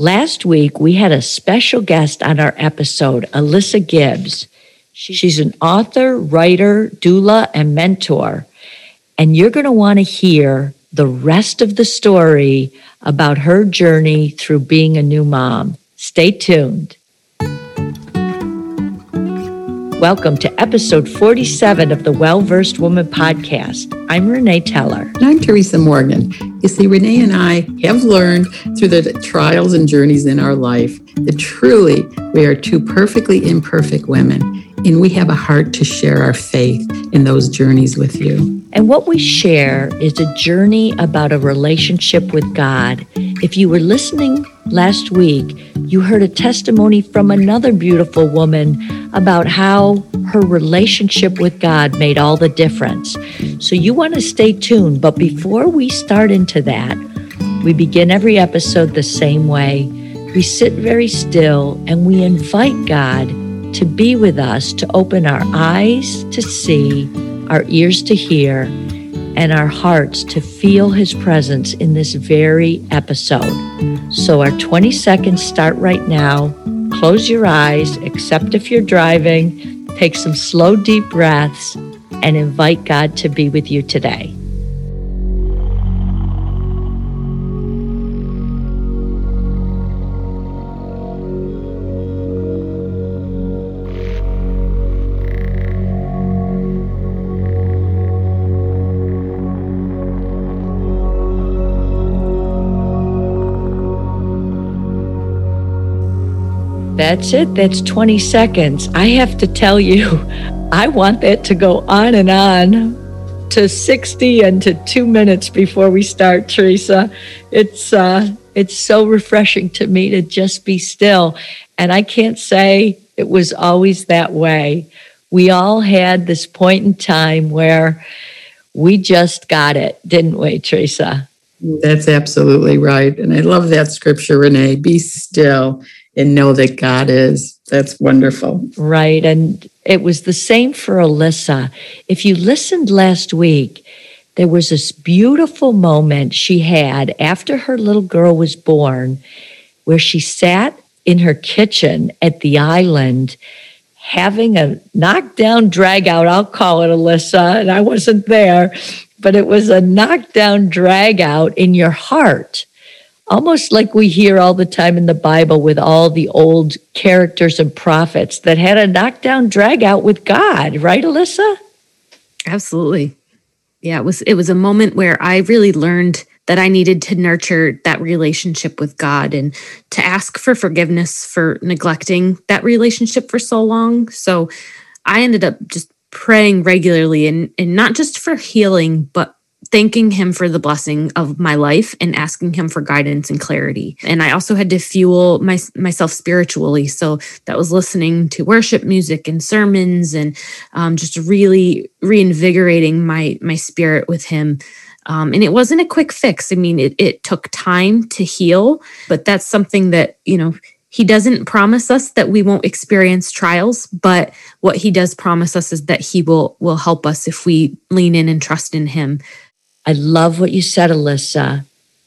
Last week, we had a special guest on our episode, Alyssa Gibbs. She's an author, writer, doula, and mentor. And you're going to want to hear the rest of the story about her journey through being a new mom. Stay tuned. Welcome to episode 47 of the Well Versed Woman podcast. I'm Renee Teller. And I'm Teresa Morgan. You see, Renee and I have learned through the trials and journeys in our life that truly we are two perfectly imperfect women, and we have a heart to share our faith in those journeys with you. And what we share is a journey about a relationship with God. If you were listening last week, you heard a testimony from another beautiful woman about how her relationship with God made all the difference. So you want to stay tuned. But before we start into that, we begin every episode the same way. We sit very still and we invite God to be with us, to open our eyes to see our ears to hear, and our hearts to feel His presence in this very episode. So, our 20 seconds start right now. Close your eyes, except if you're driving. Take some slow, deep breaths and invite God to be with you today. That's it. That's 20 seconds. I have to tell you, I want that to go on and on to 60 and to two minutes before we start, Teresa. It's, uh, it's so refreshing to me to just be still. And I can't say it was always that way. We all had this point in time where we just got it, didn't we, Teresa? That's absolutely right. And I love that scripture, Renee. Be still and know that God is. That's wonderful. Right. And it was the same for Alyssa. If you listened last week, there was this beautiful moment she had after her little girl was born where she sat in her kitchen at the island having a knockdown drag out. I'll call it Alyssa, and I wasn't there, but it was a knockdown drag out in your heart almost like we hear all the time in the Bible with all the old characters and prophets that had a knockdown drag out with God, right, Alyssa? Absolutely. Yeah, it was it was a moment where I really learned that I needed to nurture that relationship with God and to ask for forgiveness for neglecting that relationship for so long. So I ended up just praying regularly and, and not just for healing, but thanking him for the blessing of my life and asking him for guidance and clarity. And I also had to fuel my, myself spiritually. So that was listening to worship music and sermons and um, just really reinvigorating my, my spirit with him. Um, and it wasn't a quick fix. I mean, it, it took time to heal, but that's something that, you know, he doesn't promise us that we won't experience trials but what he does promise us is that he will will help us if we lean in and trust in him I love what you said, Alyssa.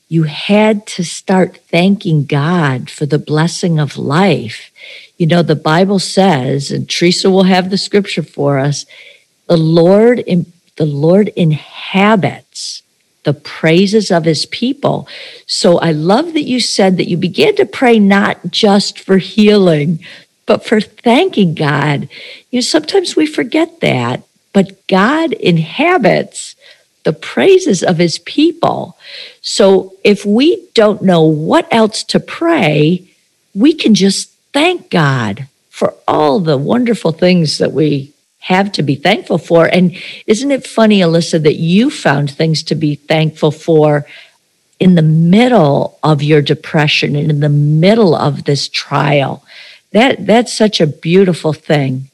You had to start thanking God for the blessing of life. You know, the Bible says, and Teresa will have the scripture for us, the Lord, the Lord inhabits the praises of his people. So I love that you said that you began to pray not just for healing, but for thanking God. You know, sometimes we forget that, but God inhabits the praises of his people. So if we don't know what else to pray, we can just thank God for all the wonderful things that we have to be thankful for. And isn't it funny, Alyssa, that you found things to be thankful for in the middle of your depression and in the middle of this trial? That that's such a beautiful thing.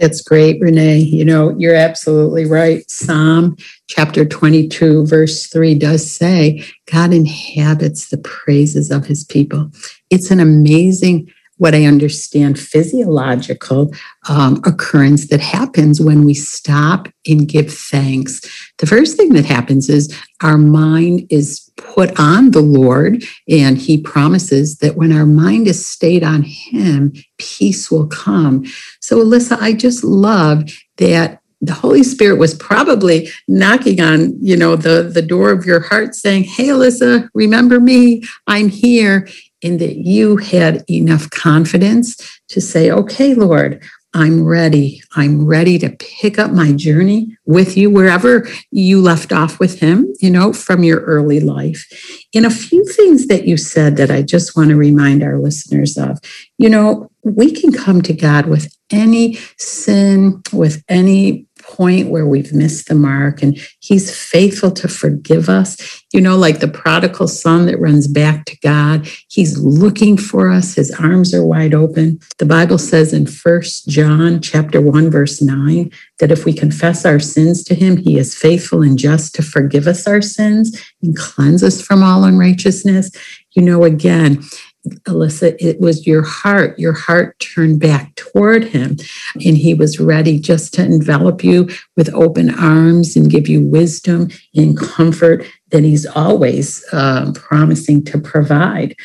That's great, Renee. You know, you're absolutely right. Psalm chapter 22, verse 3 does say, God inhabits the praises of his people. It's an amazing, what I understand, physiological um, occurrence that happens when we stop and give thanks. The first thing that happens is our mind is put on the Lord. And he promises that when our mind is stayed on him, peace will come. So, Alyssa, I just love that the Holy Spirit was probably knocking on, you know, the, the door of your heart saying, Hey, Alyssa, remember me? I'm here. And that you had enough confidence to say, Okay, Lord, I'm ready. I'm ready to pick up my journey with you wherever you left off with him, you know, from your early life. In a few things that you said that I just want to remind our listeners of, you know, we can come to God with any sin, with any point where we've missed the mark and he's faithful to forgive us. You know like the prodigal son that runs back to god he's looking for us. His arms are wide open. The bible says in first john chapter 1 verse 9 that if we confess our sins to him he is faithful and just to forgive us our sins and cleanse us from all unrighteousness. You know again Alyssa, it was your heart. Your heart turned back toward him, and he was ready just to envelop you with open arms and give you wisdom and comfort that he's always uh, promising to provide.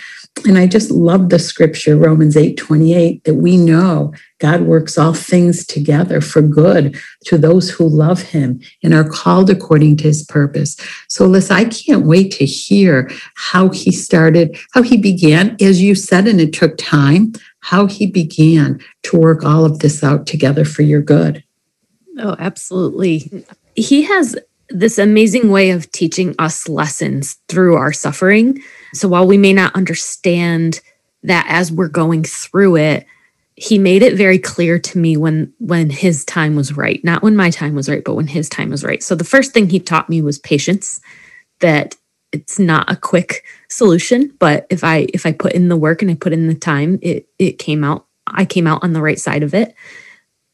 And I just love the scripture, Romans 8 28, that we know God works all things together for good to those who love him and are called according to his purpose. So, Liz, I can't wait to hear how he started, how he began, as you said, and it took time, how he began to work all of this out together for your good. Oh, absolutely. He has this amazing way of teaching us lessons through our suffering. So while we may not understand that as we're going through it, he made it very clear to me when when his time was right not when my time was right but when his time was right so the first thing he taught me was patience that it's not a quick solution but if i if i put in the work and i put in the time it it came out i came out on the right side of it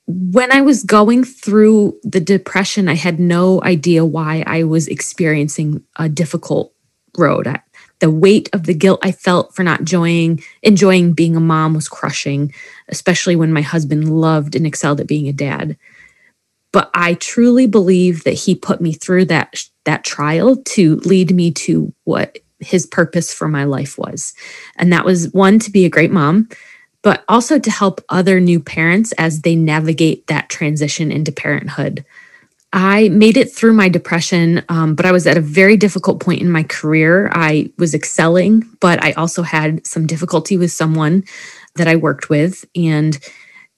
when I was going through the depression, I had no idea why I was experiencing a difficult road. I, the weight of the guilt I felt for not enjoying enjoying being a mom was crushing, especially when my husband loved and excelled at being a dad. But I truly believe that he put me through that that trial to lead me to what his purpose for my life was. And that was one to be a great mom, but also to help other new parents as they navigate that transition into parenthood. I made it through my depression, um, but I was at a very difficult point in my career. I was excelling, but I also had some difficulty with someone that I worked with. And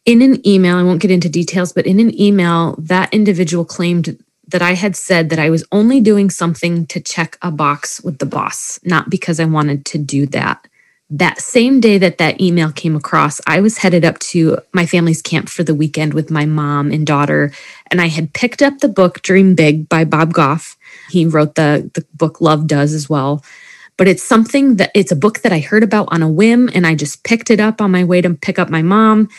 in an email, I won't get into details, but in an email, that individual claimed that I had said that I was only doing something to check a box with the boss, not because I wanted to do that that same day that that email came across, I was headed up to my family's camp for the weekend with my mom and daughter. And I had picked up the book Dream Big by Bob Goff. He wrote the, the book Love Does as well. But it's something that it's a book that I heard about on a whim and I just picked it up on my way to pick up my mom.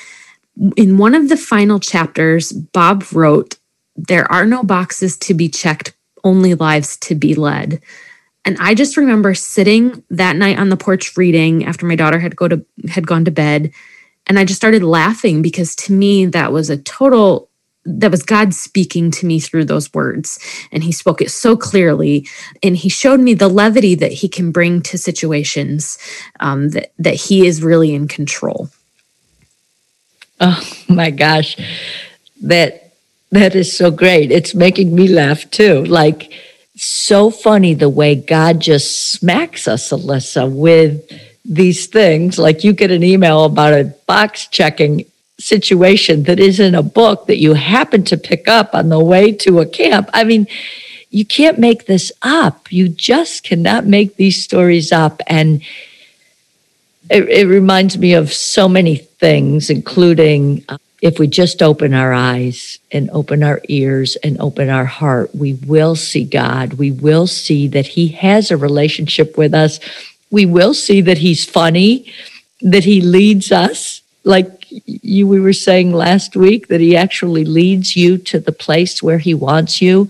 In one of the final chapters, Bob wrote, There are no boxes to be checked, only lives to be led. And I just remember sitting that night on the porch reading after my daughter had go to had gone to bed and I just started laughing because to me that was a total that was God speaking to me through those words. And he spoke it so clearly. And he showed me the levity that he can bring to situations, um, that, that he is really in control. Oh my gosh. That that is so great. It's making me laugh too. Like so funny the way God just smacks us, Alyssa, with these things. Like you get an email about a box checking situation that is in a book that you happen to pick up on the way to a camp. I mean, you can't make this up. You just cannot make these stories up. And it, it reminds me of so many things, including uh, if we just open our eyes and open our ears and open our heart, we will see God. We will see that He has a relationship with us. We will see that He's funny, that He leads us. Like you, we were saying last week, that He actually leads you to the place where He wants you.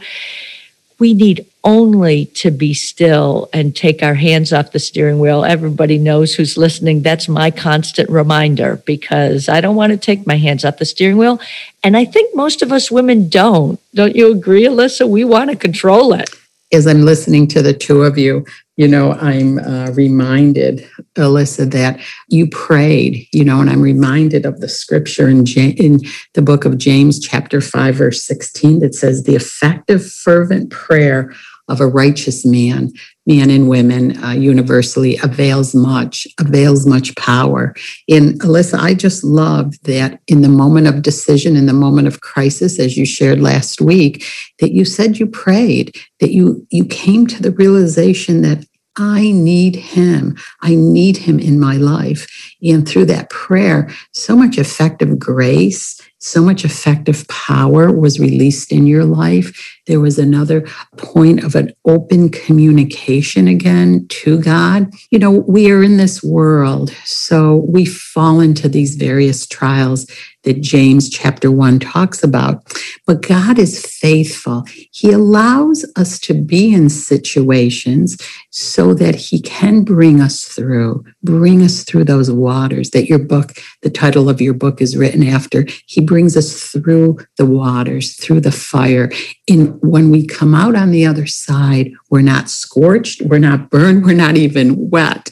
We need only to be still and take our hands off the steering wheel. Everybody knows who's listening. That's my constant reminder because I don't want to take my hands off the steering wheel. And I think most of us women don't. Don't you agree, Alyssa? We want to control it. As I'm listening to the two of you, you know, I'm uh, reminded, Alyssa, that you prayed, you know, and I'm reminded of the scripture in, in the book of James, chapter 5, verse 16, that says, The effective, fervent prayer of a righteous man, man and women uh, universally avails much, avails much power. And Alyssa, I just love that in the moment of decision, in the moment of crisis, as you shared last week, that you said you prayed, that you you came to the realization that I need him. I need him in my life. And through that prayer, so much effective grace, so much effective power was released in your life. There was another point of an open communication again to God. You know, we are in this world, so we fall into these various trials that James chapter 1 talks about. But God is faithful. He allows us to be in situations so that He can bring us through, bring us through those waters that your book, the title of your book is written after. He brings us through the waters, through the fire. And when we come out on the other side, we're not scorched, we're not burned, we're not even wet.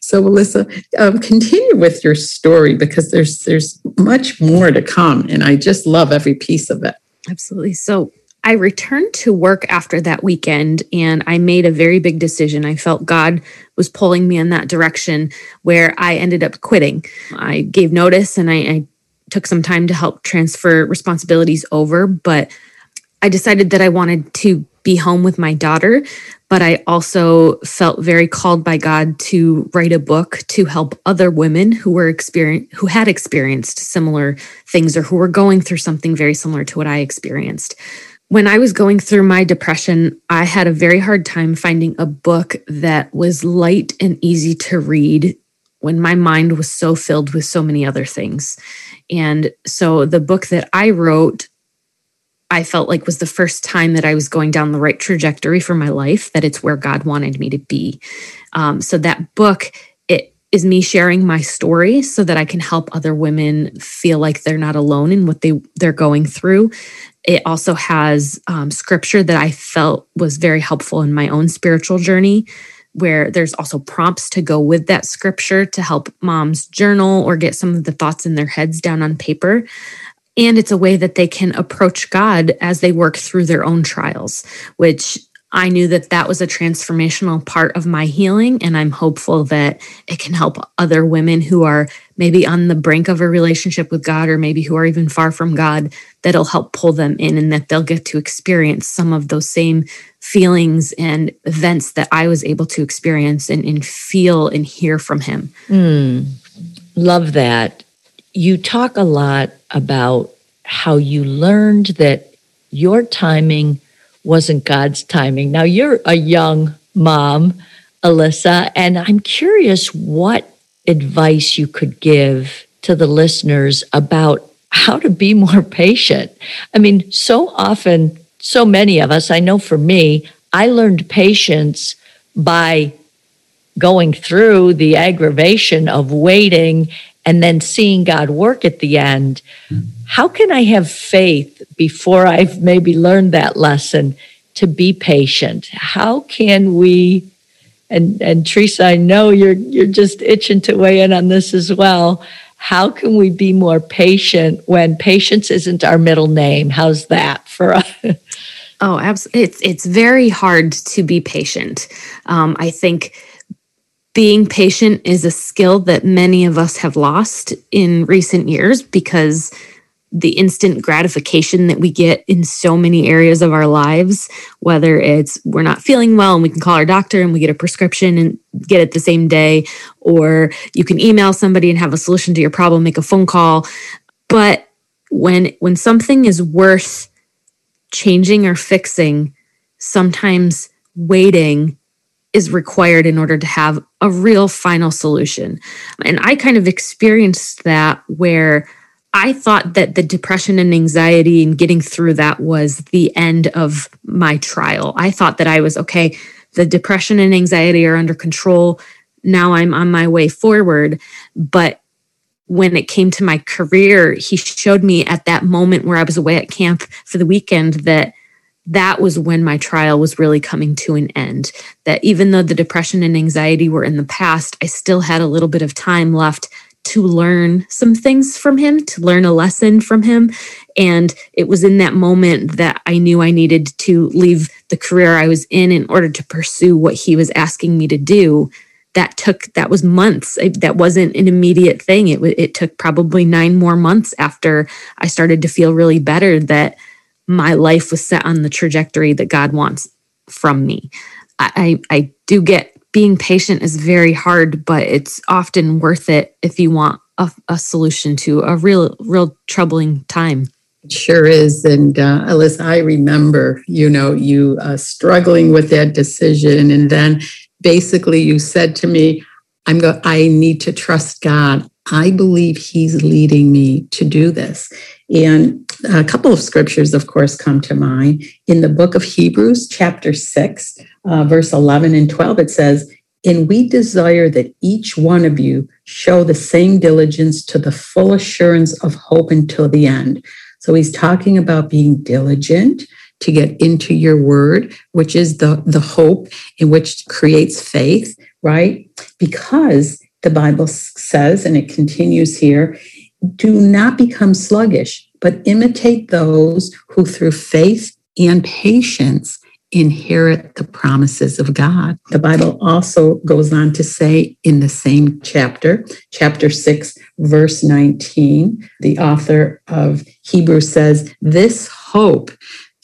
So, Melissa, um, continue with your story because there's there's much more to come, and I just love every piece of it. Absolutely. So, I returned to work after that weekend and I made a very big decision. I felt God was pulling me in that direction where I ended up quitting. I gave notice and I, I took some time to help transfer responsibilities over, but I decided that I wanted to be home with my daughter, but I also felt very called by God to write a book to help other women who were experience who had experienced similar things or who were going through something very similar to what I experienced. When I was going through my depression, I had a very hard time finding a book that was light and easy to read when my mind was so filled with so many other things. And so the book that I wrote, I felt like was the first time that I was going down the right trajectory for my life, that it's where God wanted me to be. Um, so that book, it is me sharing my story so that I can help other women feel like they're not alone in what they they're going through it also has um, scripture that I felt was very helpful in my own spiritual journey, where there's also prompts to go with that scripture to help moms journal or get some of the thoughts in their heads down on paper. And it's a way that they can approach God as they work through their own trials, which I knew that that was a transformational part of my healing. And I'm hopeful that it can help other women who are maybe on the brink of a relationship with God or maybe who are even far from God, that'll help pull them in and that they'll get to experience some of those same feelings and events that I was able to experience and, and feel and hear from Him. Mm, love that. You talk a lot about how you learned that your timing wasn't God's timing. Now, you're a young mom, Alyssa, and I'm curious what advice you could give to the listeners about how to be more patient. I mean, so often, so many of us, I know for me, I learned patience by going through the aggravation of waiting and then seeing God work at the end. How can I have faith before I've maybe learned that lesson to be patient? How can we and and Teresa, I know you're you're just itching to weigh in on this as well. How can we be more patient when patience isn't our middle name? How's that for us? Oh, absolutely. It's it's very hard to be patient. Um, I think being patient is a skill that many of us have lost in recent years because the instant gratification that we get in so many areas of our lives, whether it's we're not feeling well and we can call our doctor and we get a prescription and get it the same day, or you can email somebody and have a solution to your problem, make a phone call. But when when something is worth changing or fixing, sometimes waiting is required in order to have a real final solution. And I kind of experienced that where I thought that the depression and anxiety and getting through that was the end of my trial. I thought that I was okay, the depression and anxiety are under control. Now I'm on my way forward. But when it came to my career, he showed me at that moment where I was away at camp for the weekend that that was when my trial was really coming to an end. That even though the depression and anxiety were in the past, I still had a little bit of time left to learn some things from him, to learn a lesson from him. And it was in that moment that I knew I needed to leave the career I was in in order to pursue what he was asking me to do. That took, that was months. That wasn't an immediate thing. It, it took probably nine more months after I started to feel really better that my life was set on the trajectory that God wants from me. I, I do get being patient is very hard, but it's often worth it if you want a, a solution to a real, real troubling time. Sure is. And uh, Alyssa, I remember, you know, you uh, struggling with that decision. And then basically you said to me, I'm going, I need to trust God. I believe He's leading me to do this. And a couple of scriptures, of course, come to mind. In the book of Hebrews, chapter 6, uh, verse 11 and 12, it says, And we desire that each one of you show the same diligence to the full assurance of hope until the end. So he's talking about being diligent to get into your word, which is the, the hope in which creates faith, right? Because the Bible says, and it continues here, do not become sluggish, but imitate those who through faith and patience inherit the promises of God. The Bible also goes on to say in the same chapter, chapter 6, verse 19, the author of Hebrews says, This hope,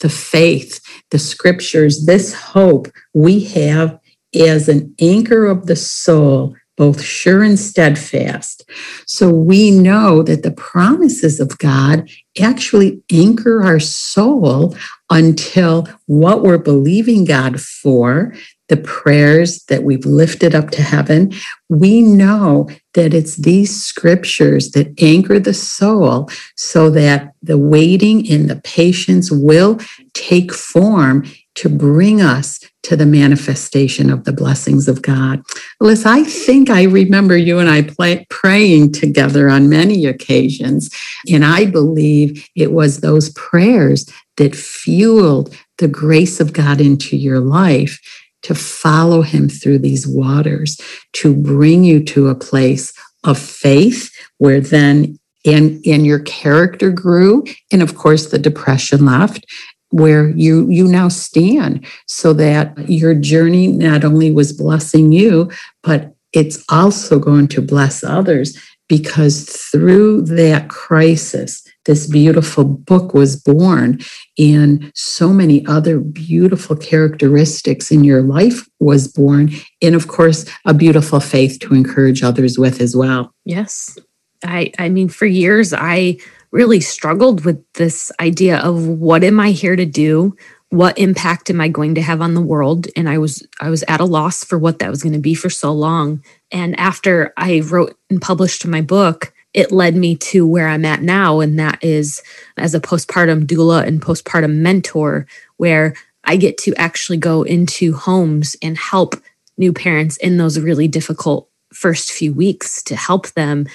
the faith, the scriptures, this hope we have as an anchor of the soul both sure and steadfast. So we know that the promises of God actually anchor our soul until what we're believing God for, the prayers that we've lifted up to heaven, we know that it's these scriptures that anchor the soul so that the waiting and the patience will take form to bring us to the manifestation of the blessings of God. Liz, I think I remember you and I play, praying together on many occasions. And I believe it was those prayers that fueled the grace of God into your life to follow Him through these waters, to bring you to a place of faith where then and and your character grew and of course the depression left where you you now stand so that your journey not only was blessing you but it's also going to bless others because through that crisis this beautiful book was born and so many other beautiful characteristics in your life was born. And of course a beautiful faith to encourage others with as well. Yes. I i mean for years i really struggled with this idea of what am I here to do? What impact am I going to have on the world? And I was I was at a loss for what that was going to be for so long. And after I wrote and published my book, it led me to where I'm at now. And that is as a postpartum doula and postpartum mentor, where I get to actually go into homes and help new parents in those really difficult first few weeks to help them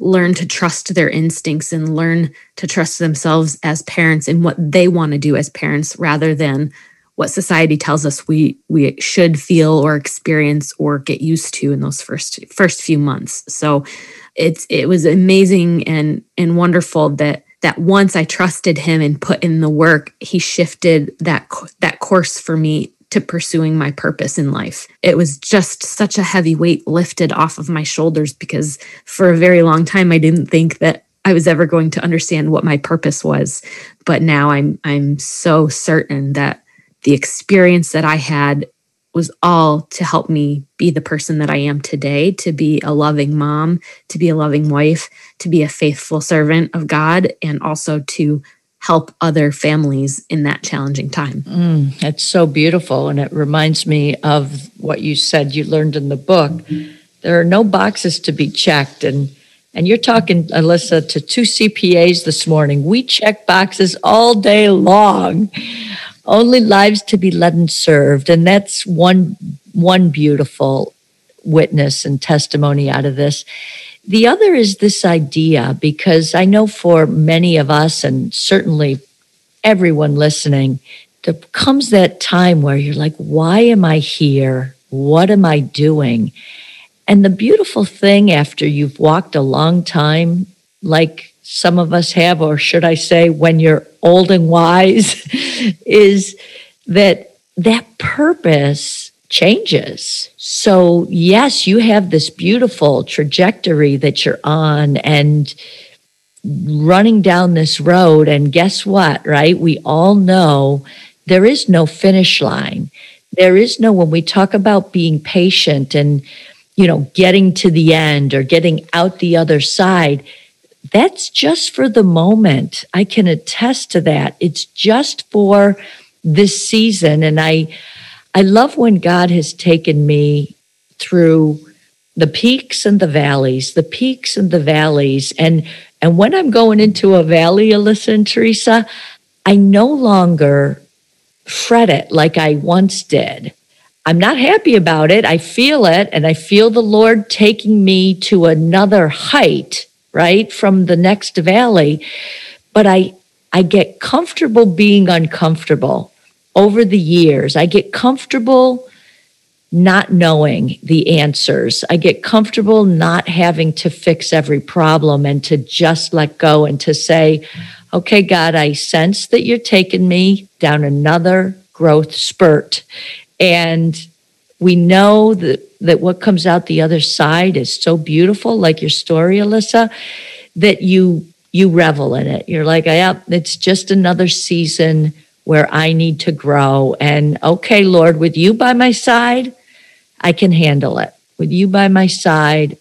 learn to trust their instincts and learn to trust themselves as parents and what they want to do as parents rather than what society tells us we we should feel or experience or get used to in those first first few months. So it's it was amazing and and wonderful that that once I trusted him and put in the work, he shifted that that course for me to pursuing my purpose in life. It was just such a heavy weight lifted off of my shoulders because for a very long time I didn't think that I was ever going to understand what my purpose was. But now I'm I'm so certain that the experience that I had was all to help me be the person that I am today, to be a loving mom, to be a loving wife, to be a faithful servant of God, and also to help other families in that challenging time. Mm, that's so beautiful. And it reminds me of what you said you learned in the book. There are no boxes to be checked. And and you're talking, Alyssa, to two CPAs this morning. We check boxes all day long. Only lives to be led and served. And that's one one beautiful witness and testimony out of this. The other is this idea, because I know for many of us, and certainly everyone listening, there comes that time where you're like, why am I here? What am I doing? And the beautiful thing after you've walked a long time, like some of us have, or should I say, when you're old and wise, is that that purpose changes. So, yes, you have this beautiful trajectory that you're on and running down this road. And guess what, right? We all know there is no finish line. There is no, when we talk about being patient and, you know, getting to the end or getting out the other side, that's just for the moment. I can attest to that. It's just for this season. And I, I love when God has taken me through the peaks and the valleys, the peaks and the valleys. And, and when I'm going into a valley, Alyssa and Teresa, I no longer fret it like I once did. I'm not happy about it. I feel it, and I feel the Lord taking me to another height, right, from the next valley. But I, I get comfortable being uncomfortable over the years. I get comfortable not knowing the answers. I get comfortable not having to fix every problem and to just let go and to say, okay, God, I sense that you're taking me down another growth spurt. And we know that, that what comes out the other side is so beautiful, like your story, Alyssa, that you you revel in it. You're like, yeah, it's just another season where I need to grow. And okay, Lord, with you by my side, I can handle it. With you by my side,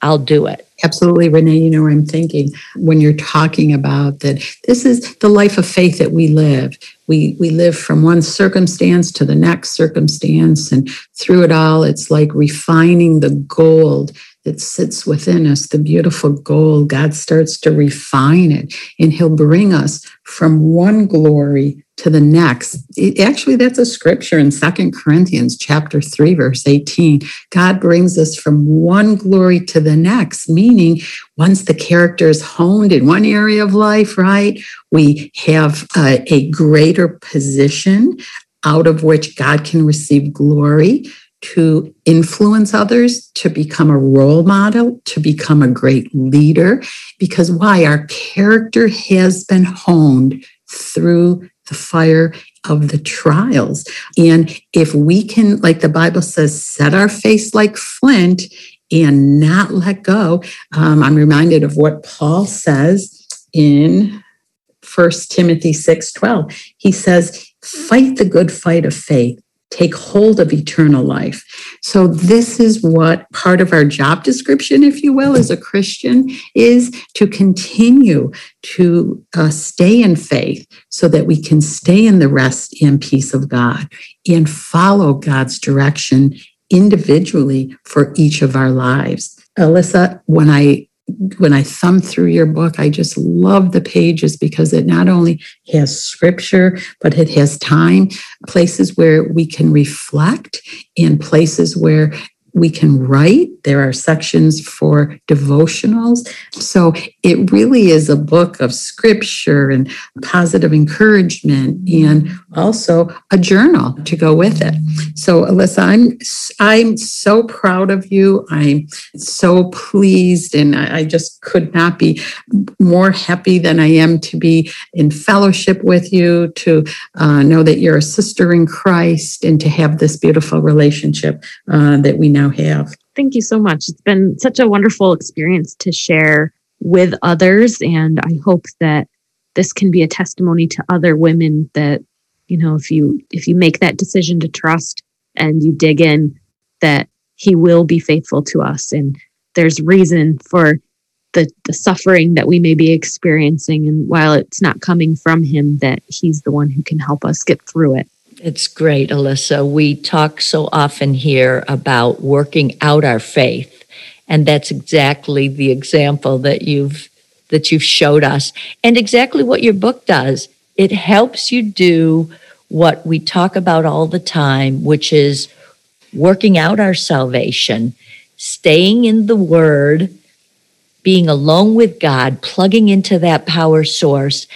I'll do it. Absolutely, Renee. You know, what I'm thinking when you're talking about that, this is the life of faith that we live. We, we live from one circumstance to the next circumstance, and through it all, it's like refining the gold that sits within us, the beautiful gold. God starts to refine it, and He'll bring us from one glory to the next. It, actually, that's a scripture in Second Corinthians chapter 3, verse 18. God brings us from one glory to the next, meaning once the character is honed in one area of life, right, we have a, a greater position out of which God can receive glory to influence others, to become a role model, to become a great leader. Because why? Our character has been honed through the fire of the trials. And if we can, like the Bible says, set our face like flint and not let go, um, I'm reminded of what Paul says in First Timothy 6 12. He says, Fight the good fight of faith take hold of eternal life. So, this is what part of our job description, if you will, as a Christian is to continue to uh, stay in faith so that we can stay in the rest and peace of God and follow God's direction individually for each of our lives. Alyssa, when I when I thumb through your book, I just love the pages because it not only has scripture, but it has time, places where we can reflect, and places where we can write. There are sections for devotionals. So it really is a book of scripture and positive encouragement and also a journal to go with it. So Alyssa, I'm I'm so proud of you. I'm so pleased and I, just could not be more happy than I am to be in fellowship with you, to uh, know that you're a sister in Christ and to have this beautiful relationship uh, that we now have. Thank you so much. It's been such a wonderful experience to share with others. And I hope that this can be a testimony to other women that, you know, if you if you make that decision to trust and you dig in, that he will be faithful to us. And there's reason for the, the suffering that we may be experiencing. And while it's not coming from him, that he's the one who can help us get through it. It's great, Alyssa. We talk so often here about working out our faith, and that's exactly the example that you've that you've showed us, and exactly what your book does. It helps you do what we talk about all the time, which is working out our salvation, staying in the Word, being alone with God, plugging into that power source,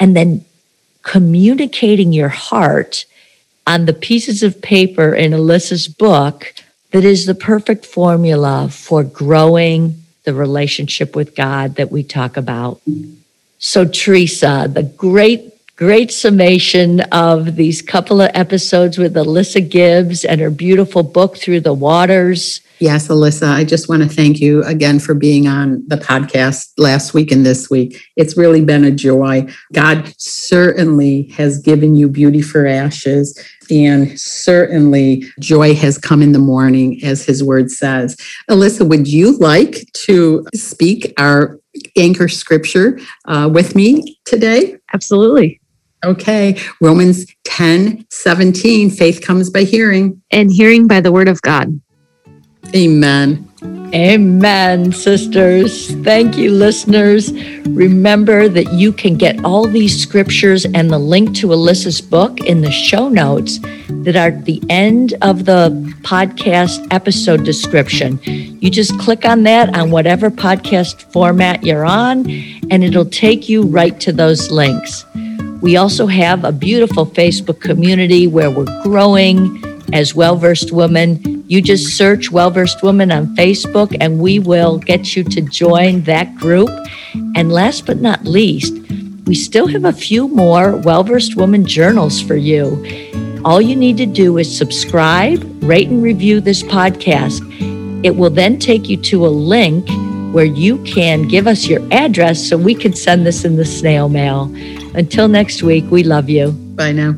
and then communicating your heart on the pieces of paper in Alyssa's book that is the perfect formula for growing the relationship with God that we talk about. So, Teresa, the great, great summation of these couple of episodes with Alyssa Gibbs and her beautiful book, Through the Waters. Yes, Alyssa, I just want to thank you again for being on the podcast last week and this week. It's really been a joy. God certainly has given you beauty for ashes, and certainly joy has come in the morning, as his word says. Alyssa, would you like to speak our anchor scripture uh, with me today? Absolutely. Okay, Romans 10 17, faith comes by hearing, and hearing by the word of God. Amen. Amen, sisters. Thank you, listeners. Remember that you can get all these scriptures and the link to Alyssa's book in the show notes that are at the end of the podcast episode description. You just click on that on whatever podcast format you're on, and it'll take you right to those links. We also have a beautiful Facebook community where we're growing as well versed women. You just hmm. search Well Versed Woman on Facebook and we will get you to join that group. And last but not least, we still have a few more Well Versed Woman journals for you. All you need to do is subscribe, rate, and review this podcast. It will then take you to a link where you can give us your address so we can send this in the snail mail. Until next week, we love you. Bye now.